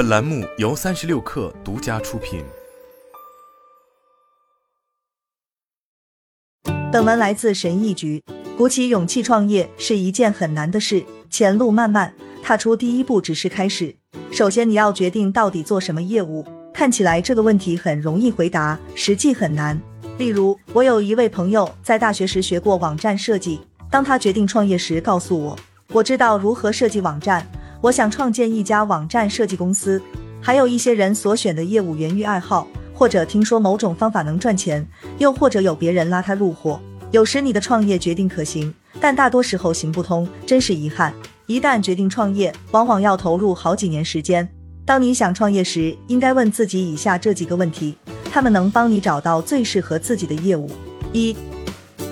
本栏目由三十六氪独家出品。本文来自神意局。鼓起勇气创业是一件很难的事，前路漫漫，踏出第一步只是开始。首先，你要决定到底做什么业务。看起来这个问题很容易回答，实际很难。例如，我有一位朋友在大学时学过网站设计，当他决定创业时，告诉我，我知道如何设计网站，我想创建一家网站设计公司。还有一些人所选的业务源于爱好，或者听说某种方法能赚钱，又或者有别人拉他入伙。有时你的创业决定可行，但大多时候行不通，真是遗憾。一旦决定创业，往往要投入好几年时间。当你想创业时，应该问自己以下这几个问题，他们能帮你找到最适合自己的业务。一，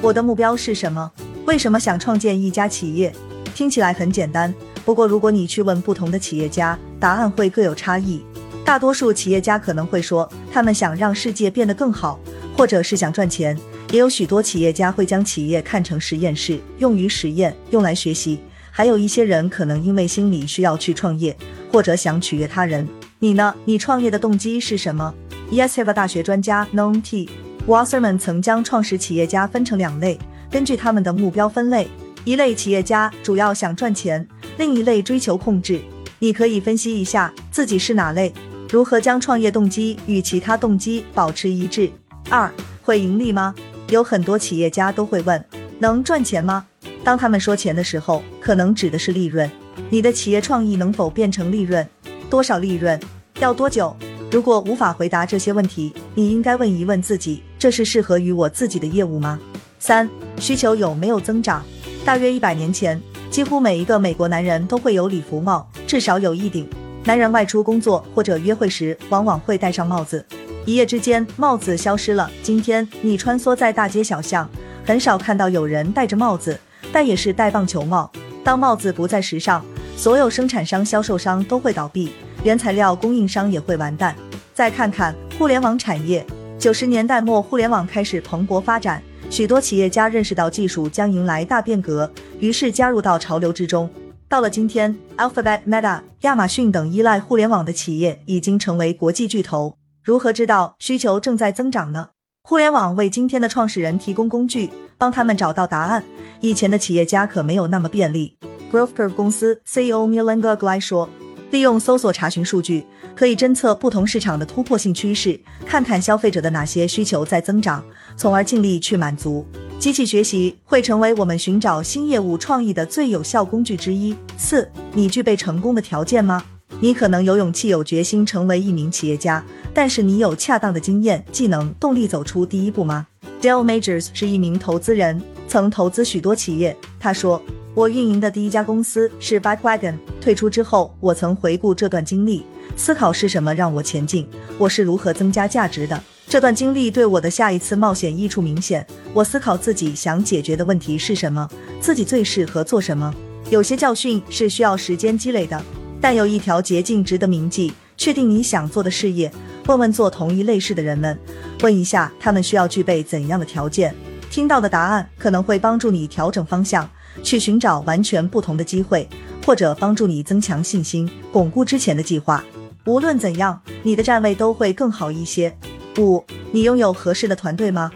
我的目标是什么？为什么想创建一家企业？听起来很简单，不过如果你去问不同的企业家，答案会各有差异。大多数企业家可能会说，他们想让世界变得更好，或者是想赚钱。也有许多企业家会将企业看成实验室，用于实验，用来学习。还有一些人可能因为心理需要去创业。或者想取悦他人，你呢？你创业的动机是什么？Yeshiva 大学专家 Noam T. Wasserman 曾将创始企业家分成两类，根据他们的目标分类。一类企业家主要想赚钱，另一类追求控制。你可以分析一下自己是哪类，如何将创业动机与其他动机保持一致。二，会盈利吗？有很多企业家都会问，能赚钱吗？当他们说钱的时候，可能指的是利润。你的企业创意能否变成利润？多少利润？要多久？如果无法回答这些问题，你应该问一问自己：这是适合于我自己的业务吗？三、需求有没有增长？大约一百年前，几乎每一个美国男人都会有礼服帽，至少有一顶。男人外出工作或者约会时，往往会戴上帽子。一夜之间，帽子消失了。今天，你穿梭在大街小巷，很少看到有人戴着帽子，但也是戴棒球帽。当帽子不再时尚，所有生产商、销售商都会倒闭，原材料供应商也会完蛋。再看看互联网产业，九十年代末，互联网开始蓬勃发展，许多企业家认识到技术将迎来大变革，于是加入到潮流之中。到了今天，Alphabet、Meta、亚马逊等依赖互联网的企业已经成为国际巨头。如何知道需求正在增长呢？互联网为今天的创始人提供工具，帮他们找到答案。以前的企业家可没有那么便利。Growth Curve 公司 CEO Milenga Gli 说：“利用搜索查询数据，可以侦测不同市场的突破性趋势，看看消费者的哪些需求在增长，从而尽力去满足。机器学习会成为我们寻找新业务创意的最有效工具之一。”四，你具备成功的条件吗？你可能有勇气、有决心成为一名企业家，但是你有恰当的经验、技能、动力走出第一步吗？Dale Majors 是一名投资人。曾投资许多企业。他说：“我运营的第一家公司是 Bikewagon。退出之后，我曾回顾这段经历，思考是什么让我前进，我是如何增加价值的。这段经历对我的下一次冒险益处明显。我思考自己想解决的问题是什么，自己最适合做什么。有些教训是需要时间积累的，但有一条捷径值得铭记：确定你想做的事业。问问做同一类事的人们，问一下他们需要具备怎样的条件。”听到的答案可能会帮助你调整方向，去寻找完全不同的机会，或者帮助你增强信心，巩固之前的计划。无论怎样，你的站位都会更好一些。五，你拥有合适的团队吗？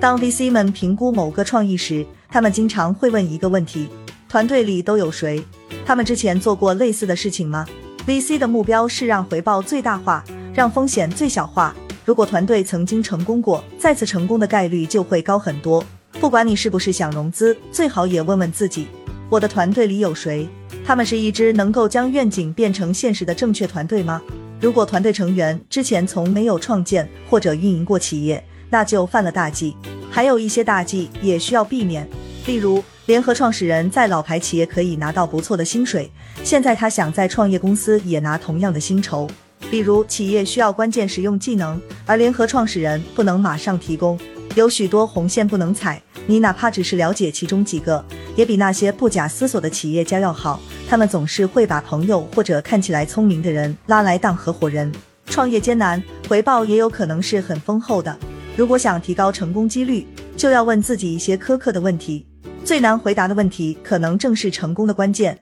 当 VC 们评估某个创意时，他们经常会问一个问题：团队里都有谁？他们之前做过类似的事情吗？VC 的目标是让回报最大化，让风险最小化。如果团队曾经成功过，再次成功的概率就会高很多。不管你是不是想融资，最好也问问自己：我的团队里有谁？他们是一支能够将愿景变成现实的正确团队吗？如果团队成员之前从没有创建或者运营过企业，那就犯了大忌。还有一些大忌也需要避免，例如联合创始人在老牌企业可以拿到不错的薪水，现在他想在创业公司也拿同样的薪酬。比如，企业需要关键实用技能，而联合创始人不能马上提供，有许多红线不能踩。你哪怕只是了解其中几个，也比那些不假思索的企业家要好。他们总是会把朋友或者看起来聪明的人拉来当合伙人。创业艰难，回报也有可能是很丰厚的。如果想提高成功几率，就要问自己一些苛刻的问题。最难回答的问题，可能正是成功的关键。